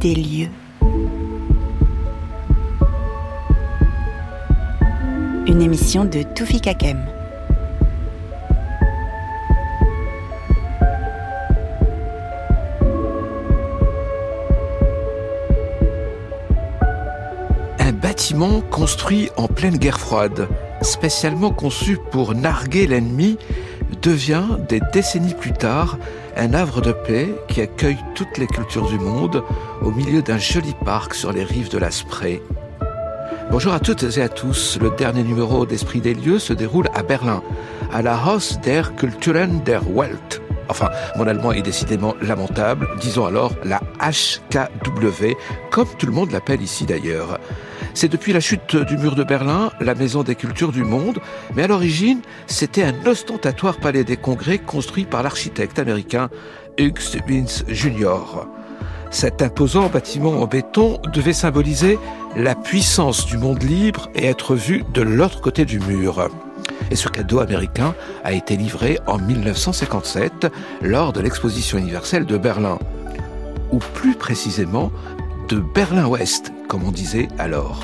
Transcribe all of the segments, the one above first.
Des lieux. Une émission de Toufi Kakem. Un bâtiment construit en pleine guerre froide, spécialement conçu pour narguer l'ennemi, devient, des décennies plus tard, un havre de paix qui accueille toutes les cultures du monde au milieu d'un joli parc sur les rives de la Spree. Bonjour à toutes et à tous. Le dernier numéro d'Esprit des lieux se déroule à Berlin, à la Haus der Kulturen der Welt. Enfin, mon allemand est décidément lamentable. Disons alors la HKW, comme tout le monde l'appelle ici d'ailleurs. C'est depuis la chute du mur de Berlin, la maison des cultures du monde, mais à l'origine, c'était un ostentatoire palais des congrès construit par l'architecte américain Hugh Stubbins Jr. Cet imposant bâtiment en béton devait symboliser la puissance du monde libre et être vu de l'autre côté du mur. Et ce cadeau américain a été livré en 1957 lors de l'exposition universelle de Berlin. Ou plus précisément, de Berlin-Ouest, comme on disait alors.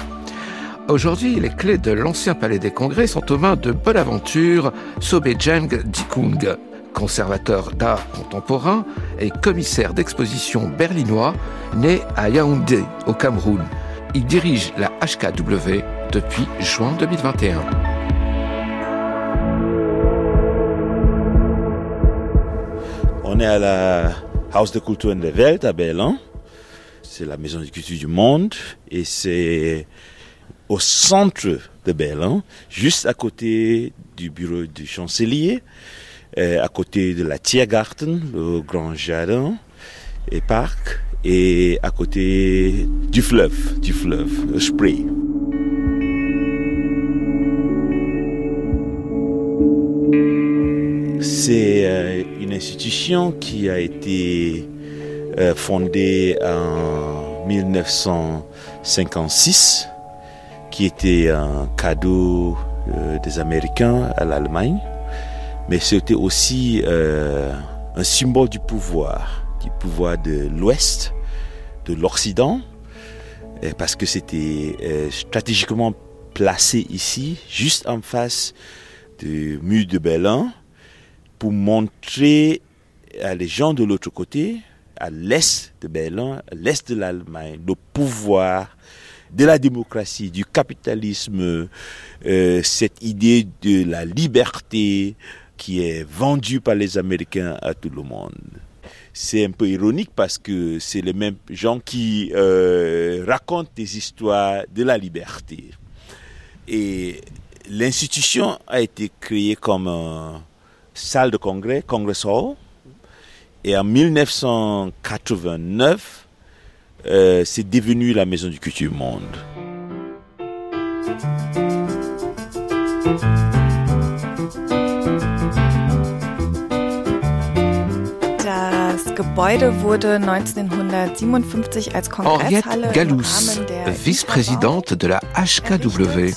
Aujourd'hui, les clés de l'ancien palais des congrès sont aux mains de Bonaventure Sobejang Dikung, conservateur d'art contemporain et commissaire d'exposition berlinois, né à Yaoundé, au Cameroun. Il dirige la HKW depuis juin 2021. On est à la Haus de Kultur der Welt à Berlin. C'est la maison de culture du monde et c'est au centre de Berlin, juste à côté du bureau du chancelier, à côté de la Tiergarten, le grand jardin et parc, et à côté du fleuve, du fleuve, le Spree. C'est une institution qui a été fondée en 1956, qui était un cadeau des Américains à l'Allemagne, mais c'était aussi un symbole du pouvoir, du pouvoir de l'Ouest, de l'Occident, parce que c'était stratégiquement placé ici, juste en face du mur de Berlin, pour montrer à les gens de l'autre côté, à l'est de Berlin, à l'est de l'Allemagne, le pouvoir de la démocratie, du capitalisme, euh, cette idée de la liberté qui est vendue par les Américains à tout le monde. C'est un peu ironique parce que c'est les mêmes gens qui euh, racontent des histoires de la liberté. Et l'institution a été créée comme une salle de congrès, Congress Hall, et en 1989, euh, c'est devenu la Maison du Culture Monde. Gebäude wurde 1957 als Kongresshalle Henriette Gallus, vice-présidente de la HKW.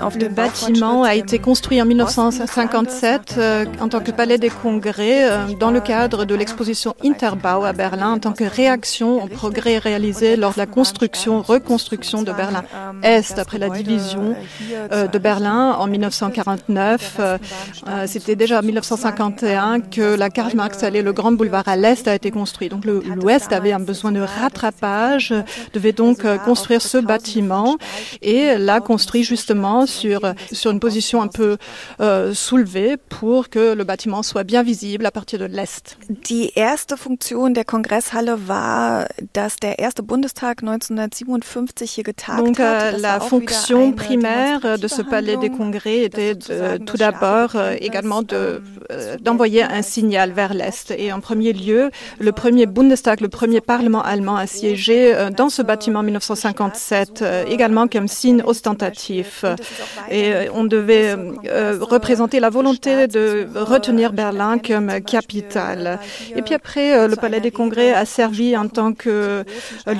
Auf Le bâtiment a été construit en 1957 euh, en tant que palais des congrès euh, dans le cadre de l'exposition Interbau à Berlin en tant que réaction aux progrès réalisés lors de la construction, reconstruction de Berlin-Est après la division euh, de Berlin en 1949. C'était déjà en 1951 que la Karl Marx allait le grand boulevard à l'Est a été construit. Donc l'Ouest avait un besoin de rattrapage, devait donc construire ce bâtiment et l'a construit justement sur, sur une position un peu euh, soulevée pour que le bâtiment soit bien visible à partir de l'Est. Die erste Funktion der Kongresshalle war, dass der erste Bundestag 1957 hier getagt Donc euh, la fonction primaire de ce palais des congrès était de, tout d'abord euh, également de, euh, d'envoyer un signal vers l'Est. Et en premier lieu, le premier Bundestag, le premier parlement allemand a siégé euh, dans ce bâtiment en 1957, euh, également comme signe ostentatif. Et euh, on devait représenter la volonté de retenir Berlin comme capitale. Et puis après, le Palais des Congrès a servi en tant que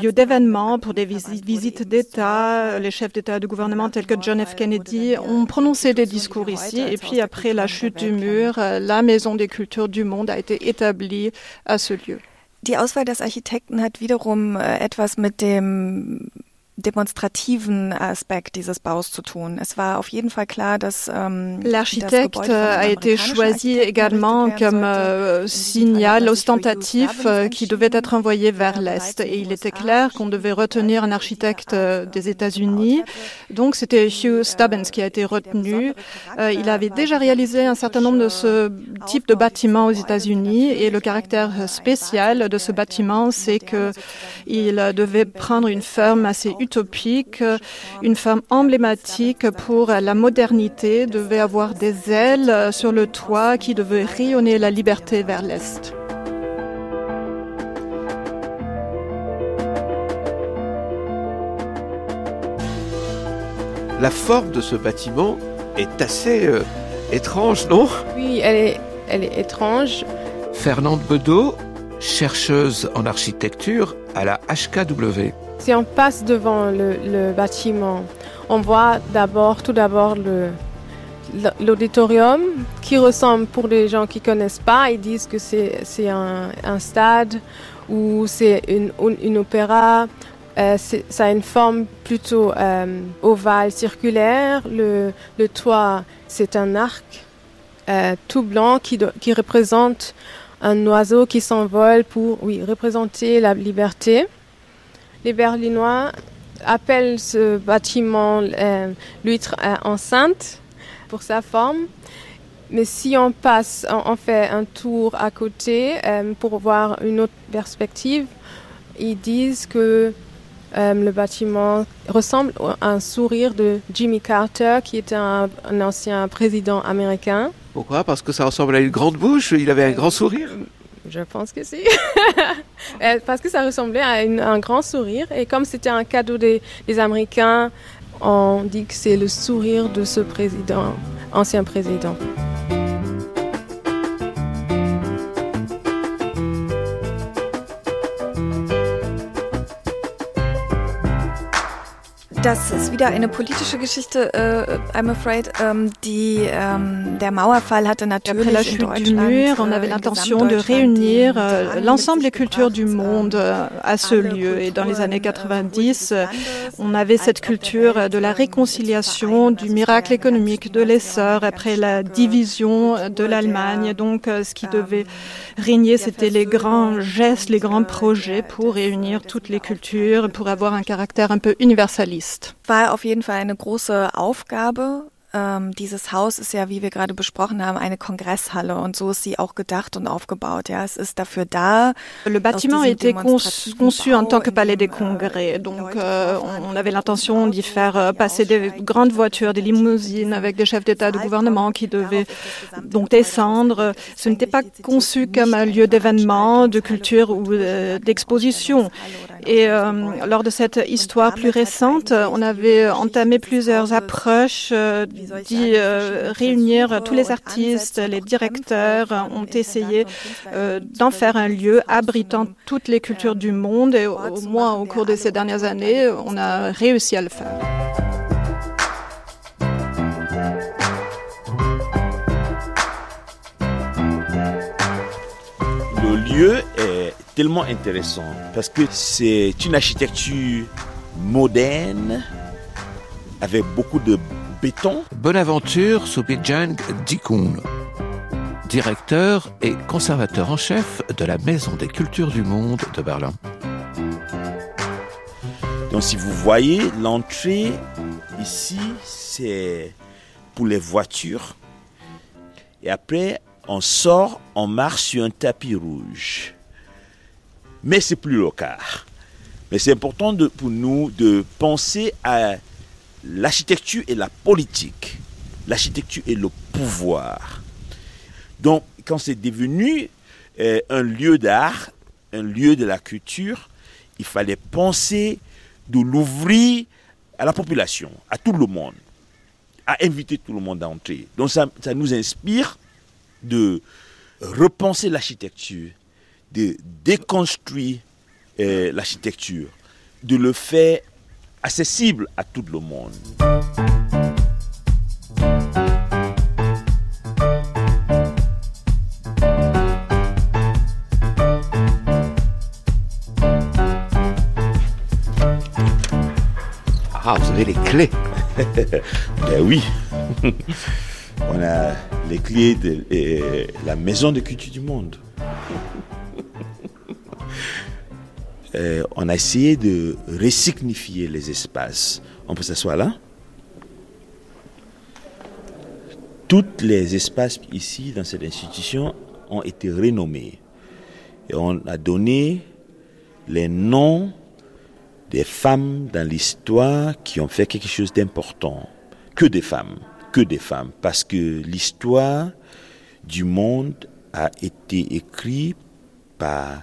lieu d'événement pour des visi- visites d'État. Les chefs d'État et de gouvernement tels que John F. Kennedy ont prononcé des discours ici. Et puis après la chute du mur, la Maison des cultures du monde a été établie à ce lieu. Die Auswahl des Architekten hat wiederum äh, etwas mit dem démonstrativen Aspect dieses Baus zu tun. Es war auf jeden Fall klar, dass ähm, l'architecte a été choisi également comme euh, signal ostentatif euh, qui devait être envoyé vers l'est. Et il était clair qu'on devait retenir un architecte euh, des États-Unis. Donc c'était Hugh Stubbins qui a été retenu. Il avait déjà réalisé un certain nombre de ce type de bâtiments aux États-Unis. Et le caractère spécial de ce bâtiment, c'est que il devait prendre une forme assez utopique, une femme emblématique pour la modernité, devait avoir des ailes sur le toit qui devaient rayonner la liberté vers l'Est. La forme de ce bâtiment est assez euh, étrange, non? Oui, elle est, elle est étrange. Fernande Bedeau, chercheuse en architecture à la HKW. Si on passe devant le, le bâtiment, on voit d'abord, tout d'abord, l'auditorium qui ressemble pour les gens qui connaissent pas, ils disent que c'est un, un, stade ou c'est une, une, opéra. Euh, ça a une forme plutôt euh, ovale, circulaire. Le, le toit, c'est un arc euh, tout blanc qui, qui représente un oiseau qui s'envole pour oui, représenter la liberté. Les Berlinois appellent ce bâtiment euh, l'huître euh, enceinte pour sa forme. Mais si on passe, on, fait un tour à côté euh, pour voir une autre perspective, ils disent que le bâtiment ressemble à un sourire de Jimmy Carter, qui était un ancien président américain. Pourquoi? Parce que ça ressemble à une grande bouche Il avait un grand sourire? Je pense que si. Euh, parce que ça ressemblait à un grand sourire. Et comme c'était un cadeau des, des Américains, on dit que c'est le sourire de ce président, ancien président. Das ist wieder eine politische Geschichte, äh, I'm afraid. Ähm, die, ähm, der Mauerfall hatte natürlich Après la chute du mur, on avait l'intention de réunir euh, l'ensemble des cultures du monde euh, à ce lieu. Et dans les années 90, euh, on avait cette culture de la réconciliation, du miracle économique, de l'essor après la division de l'Allemagne. Donc, ce qui devait régner, c'était les grands gestes, les grands projets pour réunir toutes les cultures, pour avoir un caractère un peu universaliste. War auf jeden Fall eine große Aufgabe ähm, dieses Haus ist ja, wie wir gerade besprochen haben, eine Kongresshalle und so ist sie auch gedacht und aufgebaut. Ja, es ist dafür da. Le bâtiment était conçu, conçu en tant que palais des congrès, donc euh, on avait l'intention d'y faire euh, passer des grandes voitures, des limousines avec des chefs d'État, de gouvernement qui devaient donc descendre. Ce n'était pas conçu comme un lieu d'événement, de culture ou euh, d'exposition. Et euh, lors de cette histoire plus récente, on avait entamé plusieurs approches euh, d'y euh, réunir tous les artistes, les directeurs ont essayé euh, d'en faire un lieu abritant toutes les cultures du monde et au moins au cours de ces dernières années, on a réussi à le faire. Le lieu est tellement intéressant parce que c'est une architecture moderne avec beaucoup de béton. Bonaventure Sobijang Dikun, directeur et conservateur en chef de la Maison des cultures du monde de Berlin. Donc si vous voyez l'entrée ici, c'est pour les voitures. Et après, on sort, on marche sur un tapis rouge. Mais c'est plus local. Mais c'est important pour nous de penser à l'architecture et la politique, l'architecture et le pouvoir. Donc, quand c'est devenu euh, un lieu d'art, un lieu de la culture, il fallait penser de l'ouvrir à la population, à tout le monde, à inviter tout le monde à entrer. Donc, ça nous inspire de repenser l'architecture, de déconstruire euh, l'architecture, de le faire accessible à tout le monde. Ah, vous avez les clés Ben oui On a les clés de euh, la maison de culture du monde. Euh, on a essayé de resignifier les espaces. On peut s'asseoir là. Tous les espaces ici dans cette institution ont été renommés. Et on a donné les noms des femmes dans l'histoire qui ont fait quelque chose d'important. Que des femmes, que des femmes. Parce que l'histoire du monde a été écrite par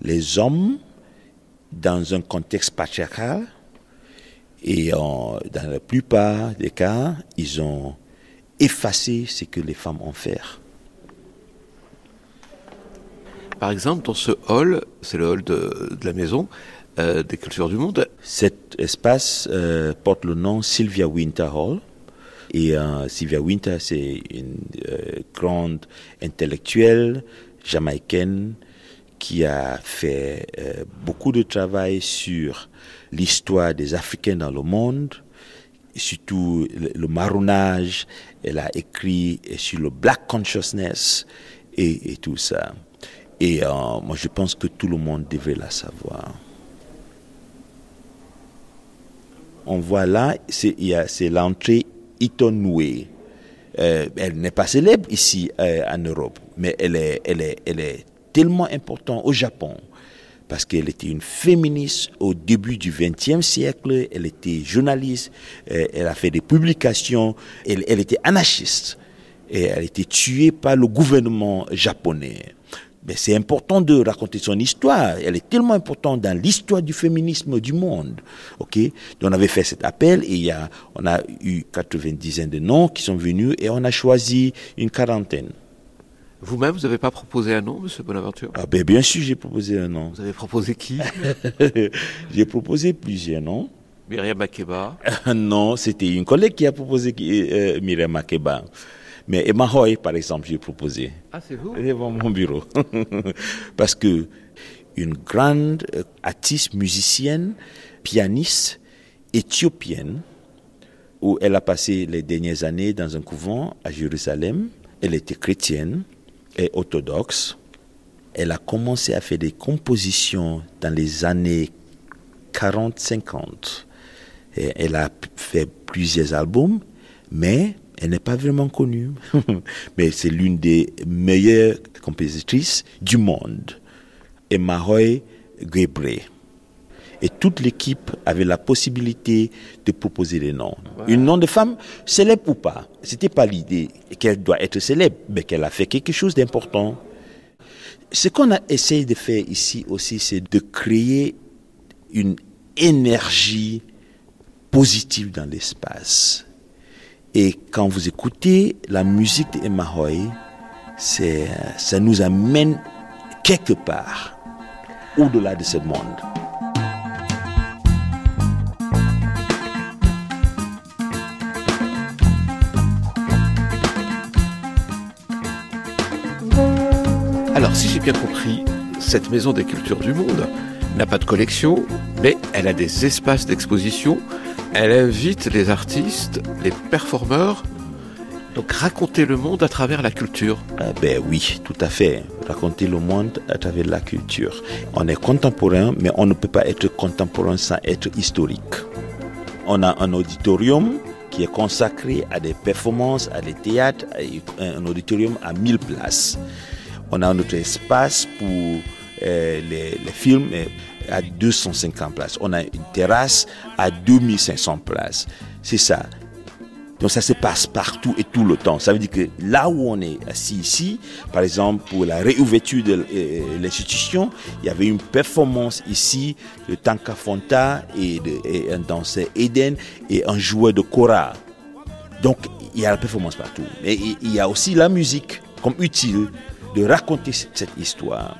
les hommes dans un contexte patriarcal et dans la plupart des cas, ils ont effacé ce que les femmes ont fait. Par exemple, dans ce hall, c'est le hall de, la maison euh, des cultures du monde. Cet espace euh, porte le nom Sylvia Winter Hall. Et euh, Sylvia Winter, c'est une grande intellectuelle jamaïcaine qui a fait euh, beaucoup de travail sur l'histoire des Africains dans le monde, surtout le, marronnage. Elle a écrit sur le Black Consciousness et, tout ça. Et euh, moi, je pense que tout le monde devrait la savoir. On voit là, c'est l'entrée Itonoué. Euh, elle n'est pas célèbre ici en Europe, mais elle est, elle est, elle est tellement important au Japon parce qu'elle était une féministe au début du XXe siècle, elle était journaliste, euh, elle a fait des publications, elle, était anarchiste et elle a été tuée par le gouvernement japonais. Mais c'est important de raconter son histoire. Elle est tellement importante dans l'histoire du féminisme du monde. Ok? On avait fait cet appel et il y a, on a eu 90 de noms qui sont venus et on a choisi une quarantaine. Vous-même, vous n'avez pas proposé un nom, Monsieur Bonaventure? Ah ben, Bien sûr, j'ai proposé un nom. Vous avez proposé qui? J'ai proposé plusieurs noms. Myriam Makeba Non, c'était une collègue qui a proposé euh, Myriam Makeba. Mais Emma Hoy, par exemple, j'ai proposé. Ah, c'est vous? Devant mon bureau. Parce que une grande euh, artiste musicienne, pianiste, éthiopienne, où elle a passé les dernières années dans un couvent à Jérusalem. Elle était chrétienne orthodoxe. Elle a commencé à faire des compositions dans les années 40-50. Elle a fait plusieurs albums, mais elle n'est pas vraiment connue. mais c'est l'une des meilleures compositrices du monde. Emma Roy Gebre. Et toute l'équipe avait la possibilité de proposer des noms. Une nom de femme, célèbre ou pas. C'était pas l'idée qu'elle doit être célèbre, mais qu'elle a fait quelque chose d'important. Ce qu'on a essayé de faire ici aussi, c'est de créer une énergie positive dans l'espace. Et quand vous écoutez la musique d'Emma Hoy, ça nous amène quelque part au-delà de ce monde. Bien compris, cette maison des cultures du monde n'a pas de collection, mais elle a des espaces d'exposition. Elle invite les artistes, les performeurs, donc raconter le monde à travers la culture. Ah ben oui, tout à fait. Raconter le monde à travers la culture. On est contemporain, mais on ne peut pas être contemporain sans être historique. On a un auditorium qui est consacré à des performances, à des théâtres, un auditorium à 1000 places. On a notre espace pour euh, les, films euh, à 250 places. On a une terrasse à 2500 places. C'est ça. Donc ça se passe partout et tout le temps. Ça veut dire que là où on est assis ici, par exemple pour la réouverture de euh, l'institution, il y avait une performance ici de Tanka Fonta et, de, un danseur Eden et un joueur de Kora. Donc il y a la performance partout. Mais il y a aussi la musique comme utile de raconter cette histoire,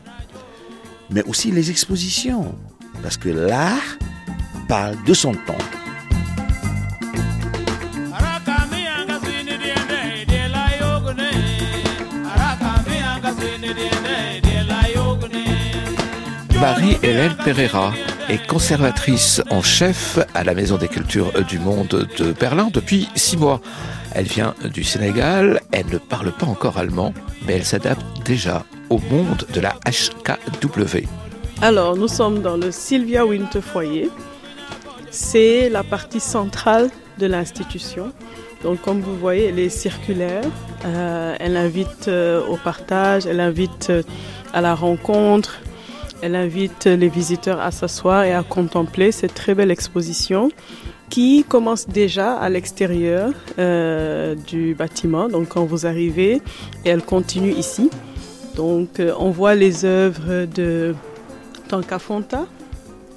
mais aussi les expositions, parce que l'art parle de son temps. Marie-Hélène Pereira, est conservatrice en chef à la Maison des Cultures du Monde de Berlin depuis six mois. Elle vient du Sénégal, elle ne parle pas encore allemand, mais elle s'adapte déjà au monde de la HKW. Alors, nous sommes dans le Sylvia Winter Foyer. C'est la partie centrale de l'institution. Donc, comme vous voyez, elle est circulaire. Euh, elle invite euh, au partage, elle invite euh, à la rencontre, elle invite les visiteurs à s'asseoir et à contempler cette très belle exposition qui commence déjà à l'extérieur du bâtiment. Donc, quand vous arrivez, et elle continue ici. Donc, on voit les œuvres de Tanka Fonta,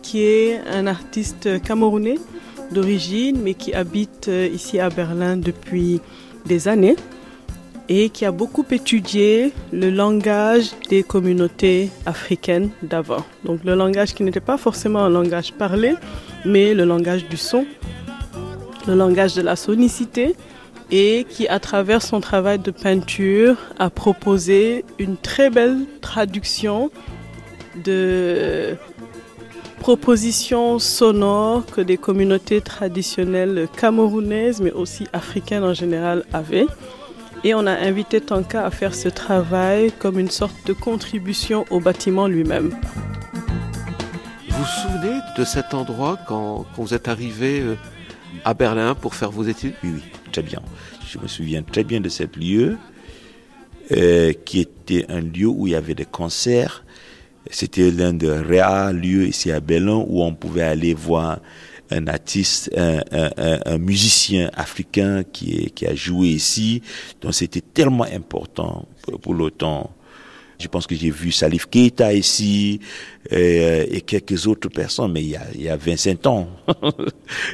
qui est un artiste camerounais d'origine, mais qui habite euh, ici à Berlin depuis des années et qui a beaucoup étudié le langage des communautés africaines d'avant. Donc le langage qui n'était pas forcément un langage parlé, mais le langage du son, le langage de la sonicité, et qui, à travers son travail de peinture, a proposé une très belle traduction de propositions sonores que des communautés traditionnelles camerounaises, mais aussi africaines en général, avaient. Et on a invité Tanka à faire ce travail comme une sorte de contribution au bâtiment lui-même. Vous vous souvenez de cet endroit quand, vous êtes arrivé euh, à Berlin pour faire vos études? Oui, oui, très bien. Je me souviens très bien de ce lieu, euh, qui était un lieu où il y avait des concerts, c'était l'un des rares lieux ici à Berlin où on pouvait aller voir un artiste, un, musicien africain qui, a joué ici. Donc c'était tellement important pour l'OTAN je pense que j'ai vu Salif Keita ici euh, et quelques autres personnes, mais il y a, il y a 25 ans. Ah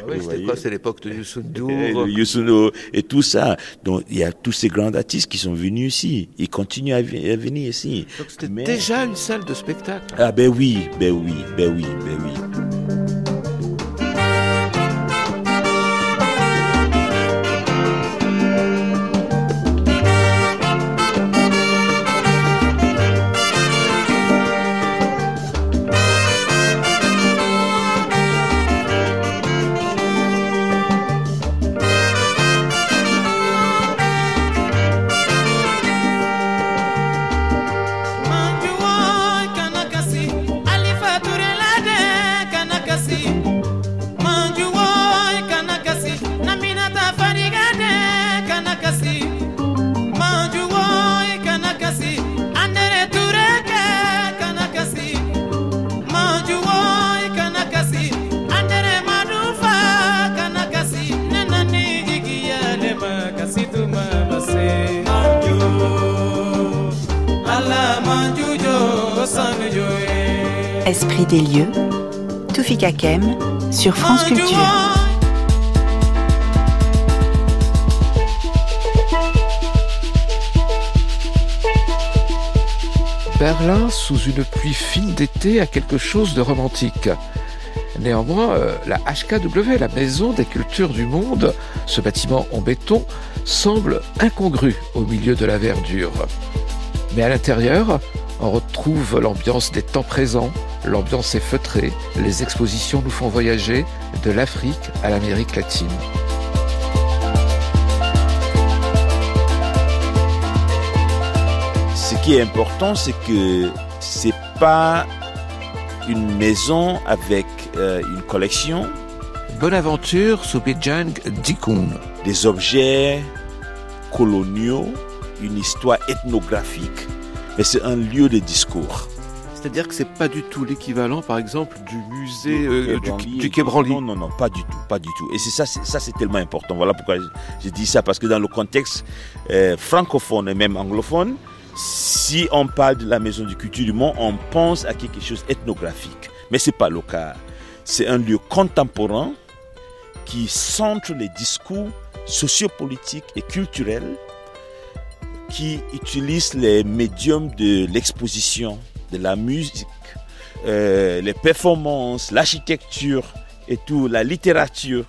oui, c'était quoi C'est l'époque de Youssou et tout ça. Donc il y a tous ces grands artistes qui sont venus ici. Ils continuent à, venir ici. Donc c'était déjà une salle de spectacle. Ah ben oui, ben oui, ben oui, ben oui. Des lieux, Toufik Kem sur France Culture. Berlin sous une pluie fine d'été a quelque chose de romantique. Néanmoins, euh, la HKW, la Maison des Cultures du Monde, ce bâtiment en béton, semble incongru au milieu de la verdure. Mais à l'intérieur, on retrouve l'ambiance des temps présents, l'ambiance est feutrée, les expositions nous font voyager de l'Afrique à l'Amérique latine. Ce qui est important, c'est que c'est pas une maison avec euh, une collection. Bonaventure Sobejang Dikun. Des objets coloniaux, une histoire ethnographique mais c'est un lieu de discours. C'est-à-dire que c'est pas du tout l'équivalent, par exemple, du musée euh, du, Quai Branly. Non, non, non, pas du tout, pas du tout. Et c'est ça, ça c'est tellement important. Voilà pourquoi je dis ça parce que dans le contexte euh, francophone et même anglophone, si on parle de la Maison du Culture du Monde, on pense à quelque chose ethnographique. Mais c'est pas le cas. C'est un lieu contemporain qui centre les discours sociopolitiques et culturels qui utilise les médiums de l'exposition, de la musique, euh, les performances, l'architecture et tout, la littérature.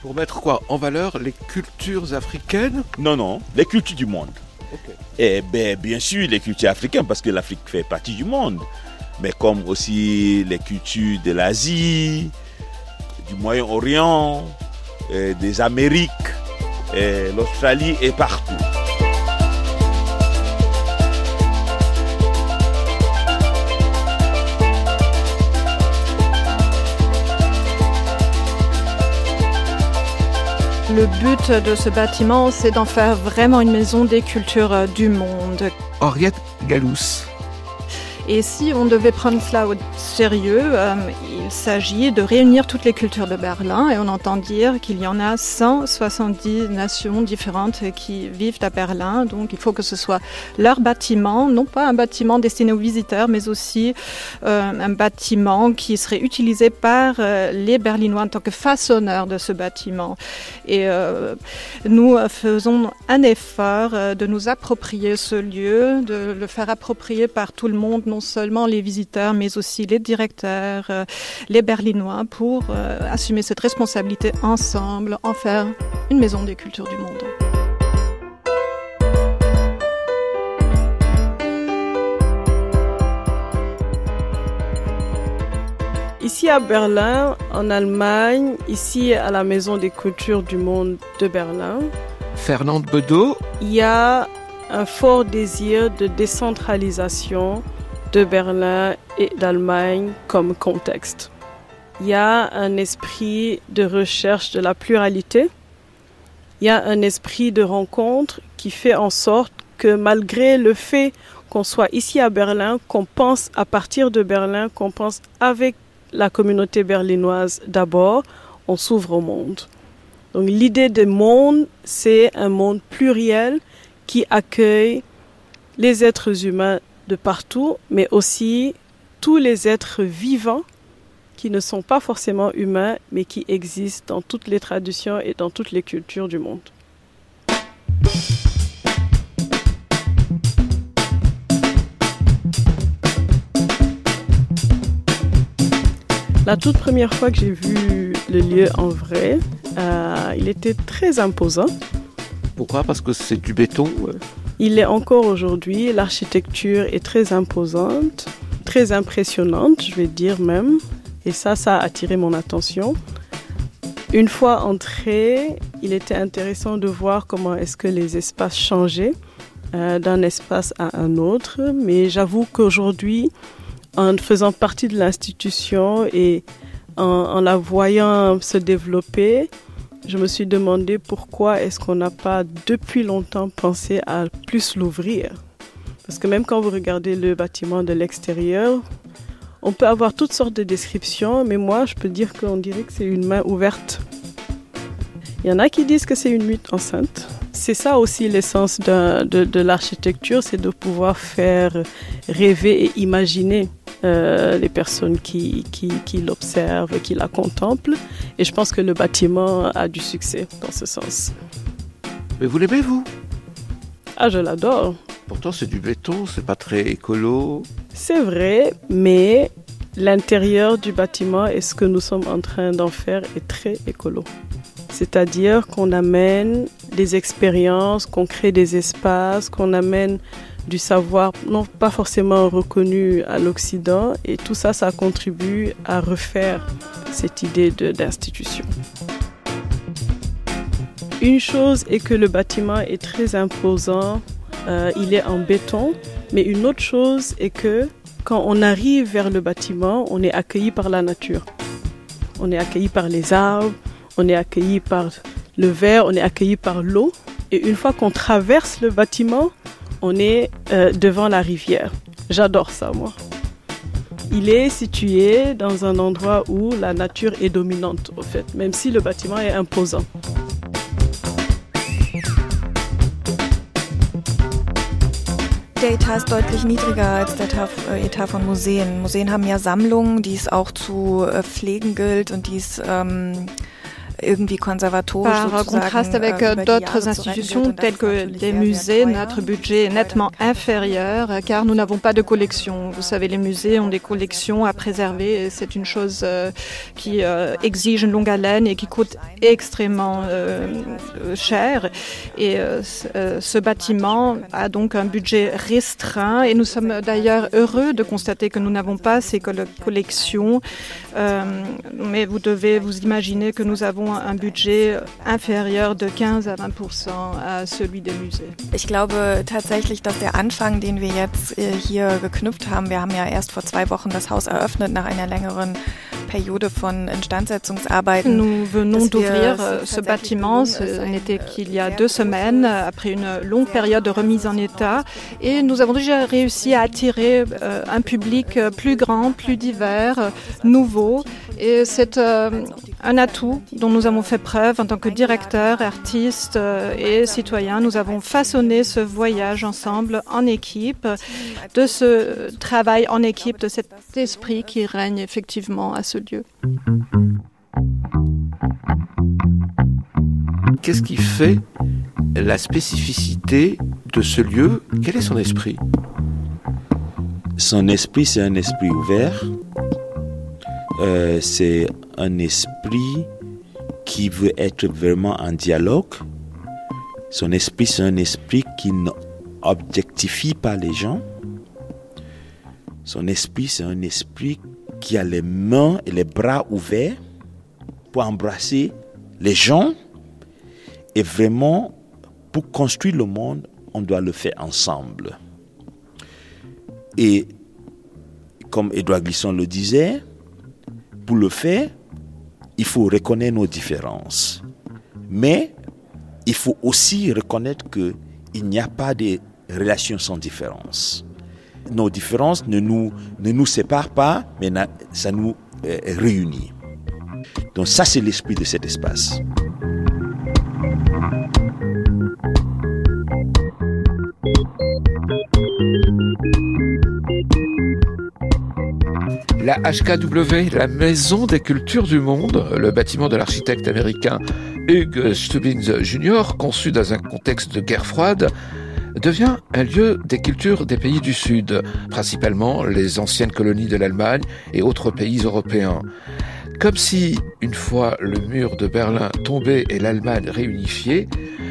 Pour mettre quoi En valeur les cultures africaines? Non, non, les cultures du monde. Et ben, bien sûr, les cultures africaines, parce que l'Afrique fait partie du monde. mais comme aussi les cultures de l'Asie, du Moyen-Orient, des Amériques, l'Australie et partout. Le but de ce bâtiment, c'est d'en faire vraiment une maison des cultures du monde. Henriette Galous. Et si on devait prendre cela au sérieux, euh, il s'agit de réunir toutes les cultures de Berlin et on entend dire qu'il y en a 170 nations différentes qui vivent à Berlin. Donc il faut que ce soit leur bâtiment, non pas un bâtiment destiné aux visiteurs, mais aussi euh, un bâtiment qui serait utilisé par euh, les Berlinois en tant que façonneurs de ce bâtiment. Et nous faisons un effort de nous approprier ce lieu, de le faire approprier par tout le monde non seulement les visiteurs, mais aussi les directeurs, euh, les Berlinois, pour euh, assumer cette responsabilité ensemble, en faire une maison des cultures du monde. Ici à Berlin, en Allemagne, ici à la Maison des cultures du monde de Berlin, Fernande Bedeau, il y a un fort désir de décentralisation de Berlin et d'Allemagne comme contexte. Il y a un esprit de recherche de la pluralité. Il y a un esprit de rencontre qui fait en sorte que malgré le fait qu'on soit ici à Berlin, qu'on pense à partir de Berlin, qu'on pense avec la communauté berlinoise d'abord, on s'ouvre au monde. Donc l'idée de monde, c'est un monde pluriel qui accueille les êtres humains de partout, mais aussi tous les êtres vivants qui ne sont pas forcément humains, mais qui existent dans toutes les traditions et dans toutes les cultures du monde. La toute première fois que j'ai vu le lieu en vrai, euh, il était très imposant. Pourquoi? Parce que c'est du béton? Il est encore aujourd'hui. L'architecture est très imposante, très impressionnante, je vais dire même. Et ça, ça a attiré mon attention. Une fois entré, il était intéressant de voir comment est-ce que les espaces changeaient euh, d'un espace à un autre. Mais j'avoue qu'aujourd'hui, en faisant partie de l'institution et en la voyant se développer, je me suis demandé pourquoi est-ce qu'on n'a pas depuis longtemps pensé à plus l'ouvrir. Parce que même quand vous regardez le bâtiment de l'extérieur, on peut avoir toutes sortes de descriptions, mais moi je peux dire qu'on dirait que c'est une main ouverte. Il y en a qui disent que c'est une mythe enceinte. C'est ça aussi l'essence de l'architecture, c'est de pouvoir faire rêver et imaginer. Euh, les personnes qui, qui, qui l'observent, qui la contemplent. Et je pense que le bâtiment a du succès dans ce sens. Mais vous l'aimez, vous? Ah, je l'adore. Pourtant, c'est du béton, c'est pas très écolo. C'est vrai, mais l'intérieur du bâtiment et ce que nous sommes en train d'en faire est très écolo. C'est-à-dire qu'on amène des expériences, qu'on crée des espaces, qu'on amène du savoir non pas forcément reconnu à l'Occident et tout ça, ça contribue à refaire cette idée d'institution. Une chose est que le bâtiment est très imposant, euh, il est en béton, mais une autre chose est que quand on arrive vers le bâtiment, on est accueilli par la nature. On est accueilli par les arbres, on est accueilli par le verre, on est accueilli par l'eau. Et une fois qu'on traverse le bâtiment, on est euh, devant la rivière. J'adore ça, moi. Il est situé dans un endroit où la nature est dominante, au fait, même si le bâtiment est imposant. Der Etat ist deutlich niedriger als der äh, Etat von Museen. Museen haben ja Sammlungen, die es auch zu äh, Par contraste avec äh, d'autres institutions telles que des musées, notre budget est nettement inférieur car nous n'avons pas de collection. Vous savez, les musées ont des collections à préserver et c'est une chose euh, qui euh, exige une longue haleine et qui coûte extrêmement euh, cher. Et ce bâtiment a donc un budget restreint et nous sommes d'ailleurs heureux de constater que nous n'avons pas ces collections. mais vous devez vous imaginer que nous avons un budget inférieur de 15 à 20 à celui des musées. Ich glaube tatsächlich, dass der Anfang, den wir jetzt äh, hier geknüpft haben, wir haben ja erst vor zwei Wochen das Haus eröffnet nach einer längeren Période von Instandsetzungsarbeiten. Nous venons d'ouvrir euh, ce bâtiment, ce n'était qu'il y a deux semaines, après une longue période de remise en état, et nous avons déjà réussi à attirer euh, un public plus grand, plus divers, nouveau, et c'est euh, un atout dont nous avons fait preuve en tant que directeur, artiste et citoyen. Nous avons façonné ce voyage ensemble en équipe, de ce travail en équipe, de cet esprit qui règne effectivement à ce lieu. Qu'est-ce qui fait la spécificité de ce lieu? Quel est son esprit? Son esprit, c'est un esprit ouvert. Euh, c'est un esprit qui veut être vraiment en dialogue. Son esprit, c'est un esprit qui n'objectifie pas les gens. Son esprit, c'est un esprit qui a les mains et les bras ouverts pour embrasser les gens. Et vraiment, pour construire le monde, on doit le faire ensemble. Et comme Edouard Glisson le disait, pour le faire, il faut reconnaître nos différences. Mais il faut aussi reconnaître qu'il n'y a pas de relations sans différence nos différences ne nous, ne séparent pas, mais ça nous euh, réunit. Donc ça, c'est l'esprit de cet espace. La HKW, la Maison des Cultures du Monde, le bâtiment de l'architecte américain Hugh Stubbins Jr., conçu dans un contexte de guerre froide, devient un lieu des cultures des pays du Sud, principalement les anciennes colonies de l'Allemagne et autres pays européens. Comme si, une fois le mur de Berlin tombé et l'Allemagne réunifiée,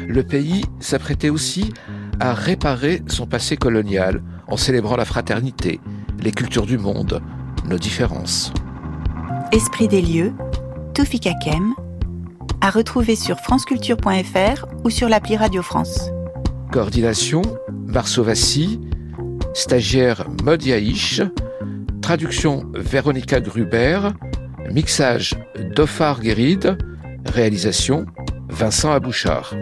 le pays s'apprêtait aussi à réparer son passé colonial en célébrant la fraternité, les cultures du monde, nos différences. Esprit des lieux, Toufik à retrouver sur franceculture.fr ou sur l'appli Radio France. Coordination, Marceau Vassi. Stagiaire Maud Traduction, Véronica Gruber. Mixage, Dofar Guéride. Réalisation, Vincent Abouchard.